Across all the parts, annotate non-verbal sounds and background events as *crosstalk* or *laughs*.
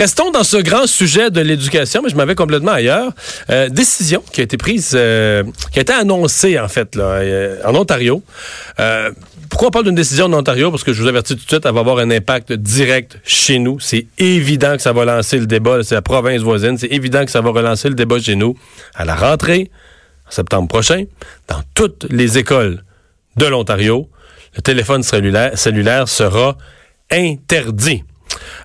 Restons dans ce grand sujet de l'éducation, mais je m'avais complètement ailleurs. Euh, décision qui a été prise, euh, qui a été annoncée en fait là, euh, en Ontario. Euh, pourquoi on parle d'une décision en Ontario? Parce que je vous avertis tout de suite, elle va avoir un impact direct chez nous. C'est évident que ça va lancer le débat. C'est la province voisine. C'est évident que ça va relancer le débat chez nous à la rentrée, en septembre prochain, dans toutes les écoles de l'Ontario. Le téléphone cellulaire, cellulaire sera interdit.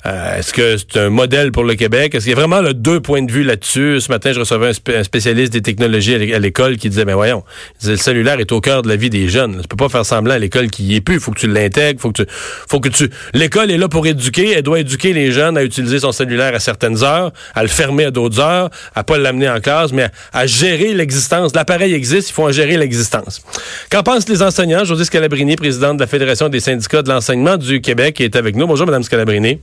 Euh, Est-ce que c'est un modèle pour le Québec? Est-ce qu'il y a vraiment le deux points de vue là-dessus? Ce matin, je recevais un, spé- un spécialiste des technologies à l'é- à l'école qui disait, ben voyons, disait, le cellulaire est au cœur de la vie des jeunes. Tu peux pas faire semblant à l'école qu'il y est plus. Faut que tu l'intègres. Faut que tu, faut que tu, l'école est là pour éduquer. Elle doit éduquer les jeunes à utiliser son cellulaire à certaines heures, à le fermer à d'autres heures, à pas l'amener en classe, mais à, gérer l'existence. L'appareil existe, il faut en gérer l'existence. Qu'en pensent les enseignants? José Scalabrini, présidente de la Fédération des syndicats de l'enseignement du Québec, est avec nous. Bonjour, Madame Scalabrini.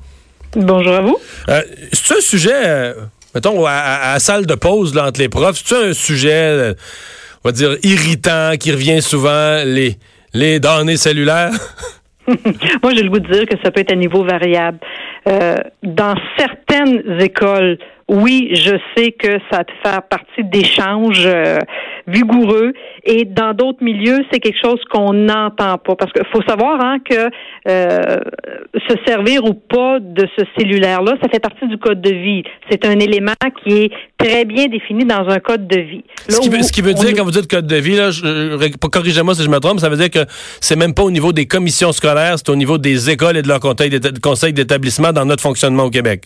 Bonjour à vous. Euh, c'est un sujet, euh, mettons, à, à- à la salle de pause là, entre les profs, c'est un sujet, euh, on va dire, irritant, qui revient souvent, les, les données cellulaires? *laughs* Moi, j'ai le goût de dire que ça peut être à niveau variable. Euh, dans certaines écoles, oui, je sais que ça faire partie d'échanges euh, vigoureux. Et dans d'autres milieux, c'est quelque chose qu'on n'entend pas. Parce qu'il faut savoir hein, que euh, se servir ou pas de ce cellulaire-là, ça fait partie du code de vie. C'est un élément qui est très bien défini dans un code de vie. Là Ce qui, veut, où ce qui veut on dire, quand vous dites code de vie, là, corrigez-moi si je me trompe, ça veut dire que c'est même pas au niveau des commissions scolaires, c'est au niveau des écoles et de leur conseil d'établissement dans notre fonctionnement au Québec.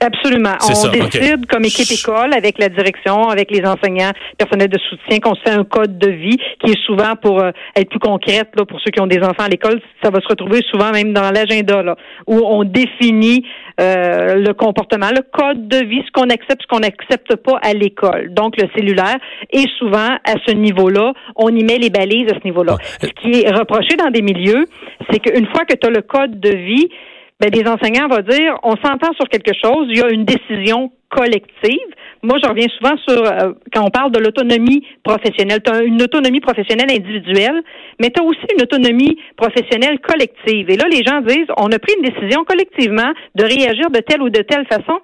Absolument. On ça, décide comme équipe école avec la direction, avec les enseignants, personnel de soutien, qu'on se fait un code de vie qui est souvent pour euh, être plus concrète là, pour ceux qui ont des enfants à l'école, ça va se retrouver souvent même dans l'agenda là, où on définit euh, le comportement, le code de vie, ce qu'on accepte, ce qu'on n'accepte pas à l'école. Donc le cellulaire et souvent à ce niveau-là, on y met les balises à ce niveau-là. Ah. Ce qui est reproché dans des milieux, c'est qu'une fois que tu as le code de vie, ben, des enseignants vont dire on s'entend sur quelque chose, il y a une décision collective. Moi, je reviens souvent sur euh, quand on parle de l'autonomie professionnelle. Tu as une autonomie professionnelle individuelle, mais tu as aussi une autonomie professionnelle collective. Et là, les gens disent on a pris une décision collectivement de réagir de telle ou de telle façon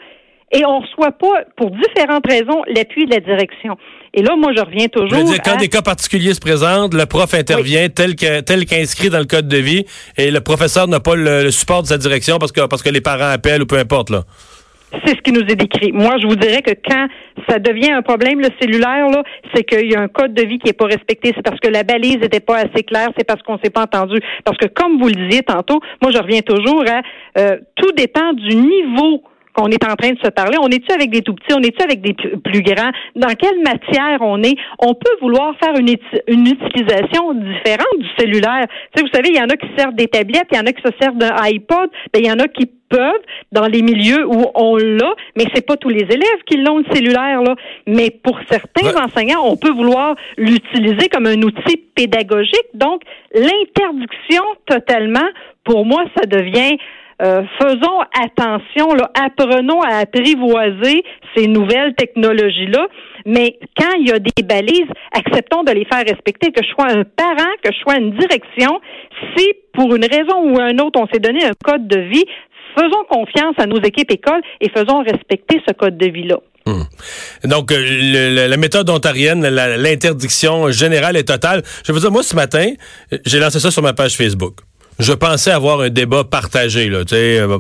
et on ne reçoit pas, pour différentes raisons, l'appui de la direction. Et là, moi, je reviens Je toujours. veux dire, quand à- des cas particuliers se présentent, le prof intervient tel que tel qu'inscrit dans le code de vie et le professeur n'a pas le, le support de sa direction parce que parce que les parents appellent ou peu importe là. C'est ce qui nous est décrit. Moi, je vous dirais que quand ça devient un problème, le cellulaire, là, c'est qu'il y a un code de vie qui n'est pas respecté. C'est parce que la balise n'était pas assez claire. C'est parce qu'on ne s'est pas entendu. Parce que, comme vous le disiez tantôt, moi, je reviens toujours à euh, tout dépend du niveau qu'on est en train de se parler. On est-tu avec des tout petits? On est-tu avec des plus, plus grands? Dans quelle matière on est? On peut vouloir faire une, uti- une utilisation différente du cellulaire. Tu sais, vous savez, il y en a qui servent des tablettes, il y en a qui se servent d'un iPod, ben, il y en a qui peuvent dans les milieux où on l'a, mais c'est pas tous les élèves qui l'ont le cellulaire là. Mais pour certains Ouais. enseignants, on peut vouloir l'utiliser comme un outil pédagogique. Donc l'interdiction totalement, pour moi, ça devient euh, faisons attention, apprenons à apprivoiser ces nouvelles technologies-là, mais quand il y a des balises, acceptons de les faire respecter, que je sois un parent, que je sois une direction, si pour une raison ou une autre, on s'est donné un code de vie, faisons confiance à nos équipes écoles et faisons respecter ce code de vie-là. Donc, euh, la méthode ontarienne, l'interdiction générale et totale. Je veux dire, moi, ce matin, j'ai lancé ça sur ma page Facebook. Je pensais avoir un débat partagé, là, tu sais. euh,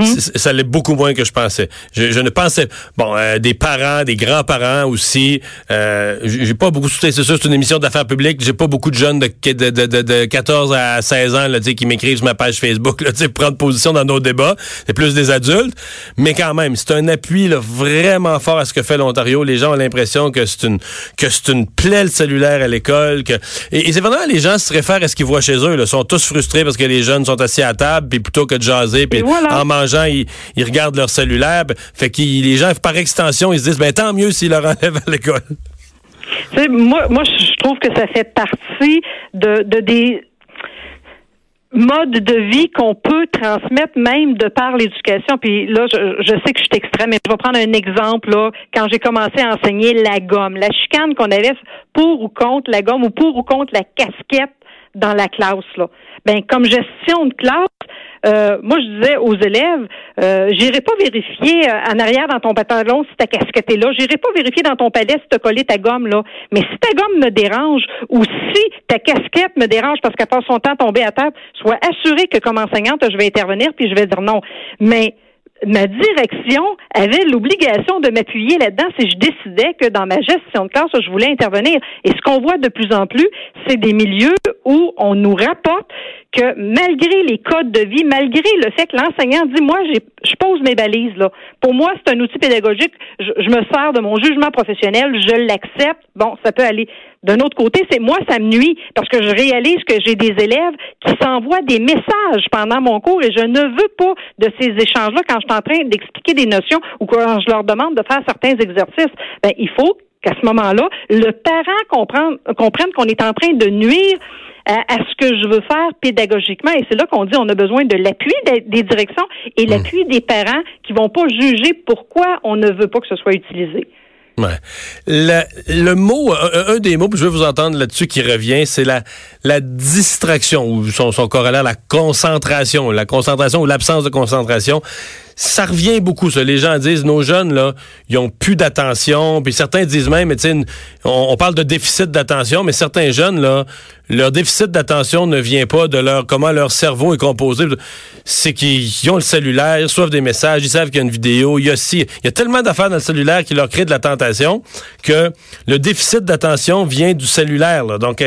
c- Ça l'est beaucoup moins que je pensais. Je, je ne pensais... Bon, euh, des parents, des grands-parents aussi. Euh, j'ai pas beaucoup... C'est sûr, c'est une émission d'affaires publiques. J'ai pas beaucoup de jeunes de, de, de, de- de 14 à 16 ans, là, tu sais, qui m'écrivent sur ma page Facebook, là, tu sais, pour prendre position dans nos débats. C'est plus des adultes. Mais quand même, c'est un appui, là, vraiment fort à ce que fait l'Ontario. Les gens ont l'impression que c'est une, que c'est une plaie le cellulaire à l'école, que, et, et c'est vraiment, les gens se réfèrent à ce qu'ils voient chez eux. Ils sont tous frustrés parce que les jeunes sont assis à table, puis plutôt que de jaser, puis voilà. en mangeant, ils, ils regardent leur cellulaire. Fait que les gens, par extension, ils se disent, ben, tant mieux s'ils leur enlèvent à l'école. Tu sais, moi, moi, je trouve que ça fait partie de, de des modes de vie qu'on peut transmettre même de par l'éducation. Puis là, je, je sais que je suis extrême, mais je vais prendre un exemple. Là, quand j'ai commencé à enseigner la gomme, la chicane qu'on avait pour ou contre la gomme ou pour ou contre la casquette dans la classe. Là. Ben, comme gestion de classe, euh, moi, je disais aux élèves, euh, j'irai pas vérifier euh, en arrière dans ton pantalon si ta casquette est là. J'irai pas vérifier dans ton palais si tu as collé ta gomme là. Mais si ta gomme me dérange ou si ta casquette me dérange parce qu'elle passe son temps tombée à terre, sois assuré que comme enseignante, je vais intervenir puis je vais dire non. Mais ma direction avait l'obligation de m'appuyer là-dedans si je décidais que dans ma gestion de classe, je voulais intervenir. Et ce qu'on voit de plus en plus, c'est des milieux où on nous rapporte que malgré les codes de vie, malgré le fait que l'enseignant dit, moi, je pose mes balises, là. Pour moi, c'est un outil pédagogique. Je, me sers de mon jugement professionnel, je l'accepte. Bon, ça peut aller. D'un autre côté, c'est moi, ça me nuit parce que je réalise que j'ai des élèves qui s'envoient des messages pendant mon cours et je ne veux pas de ces échanges-là quand je suis en train d'expliquer des notions ou quand je leur demande de faire certains exercices. Ben, il faut qu'à ce moment-là, le parent comprenne, comprenne qu'on est en train de nuire à, ce que je veux faire pédagogiquement. Et c'est là qu'on dit on a besoin de l'appui des, directions et hmm. l'appui des parents qui vont pas juger pourquoi on ne veut pas que ce soit utilisé. Ouais. Le, le mot, un, des mots, je veux vous entendre là-dessus qui revient, c'est la, la distraction ou son, son corollaire, la concentration, la concentration ou l'absence de concentration ça revient beaucoup, ça. Les gens disent, nos jeunes, là, ils ont plus d'attention. Puis certains disent même, mais on, on parle de déficit d'attention, mais certains jeunes, là, leur déficit d'attention ne vient pas de leur comment leur cerveau est composé. C'est qu'ils ont le cellulaire, ils reçoivent des messages, ils savent qu'il y a une vidéo. Il y a, si, il y a tellement d'affaires dans le cellulaire qui leur créent de la tentation que le déficit d'attention vient du cellulaire. Là. Donc,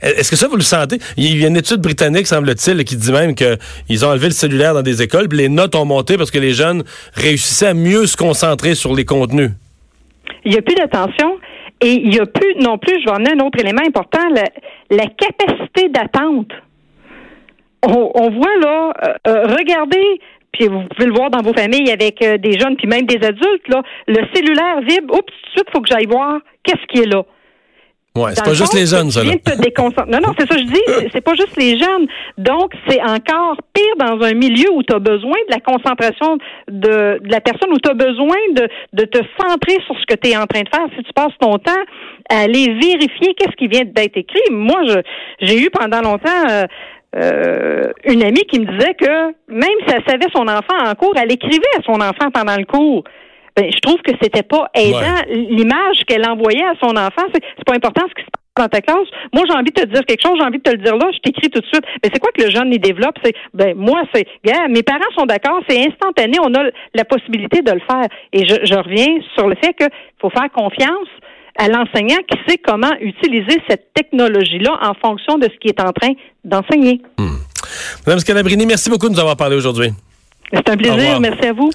est-ce que ça, vous le sentez? Il y a une étude britannique, semble-t-il, qui dit même qu'ils ont enlevé le cellulaire dans des écoles, puis les notes ont monté parce que les jeunes réussissaient à mieux se concentrer sur les contenus? Il n'y a plus d'attention. Et il n'y a plus non plus, je vais emmener un autre élément important, la, capacité d'attente. On, voit là, euh, euh, regardez, puis vous pouvez le voir dans vos familles avec euh, des jeunes, puis même des adultes, là, le cellulaire vibre, oups, tout de suite, il faut que j'aille voir qu'est-ce qui est là. Ouais, c'est pas juste les jeunes, ça. Là. Non, non, c'est ça que je dis. C'est pas juste les jeunes. Donc, c'est encore pire dans un milieu où tu as besoin de la concentration de, de la personne, où tu as besoin de, de te centrer sur ce que tu es en train de faire. Si tu passes ton temps à aller vérifier qu'est-ce qui vient d'être écrit. Moi, j'ai eu pendant longtemps euh, euh, une amie qui me disait que même si elle savait son enfant en cours, elle écrivait à son enfant pendant le cours ben, je trouve que c'était pas aidant. L'image qu'elle envoyait à son enfant, c'est pas important ce qui se passe dans ta classe. Moi, j'ai envie de te dire quelque chose, j'ai envie de te le dire là, je t'écris tout de suite. Mais c'est quoi que le jeune y développe? C'est ben moi, c'est gars, mes parents sont d'accord, c'est instantané, on a la possibilité de le faire. Et je, je reviens sur le fait qu'il faut faire confiance à l'enseignant qui sait comment utiliser cette technologie-là en fonction de ce qu'il est en train d'enseigner. Hmm. Madame Scalabrini, merci beaucoup de nous avoir parlé aujourd'hui. C'est un plaisir. Merci à vous.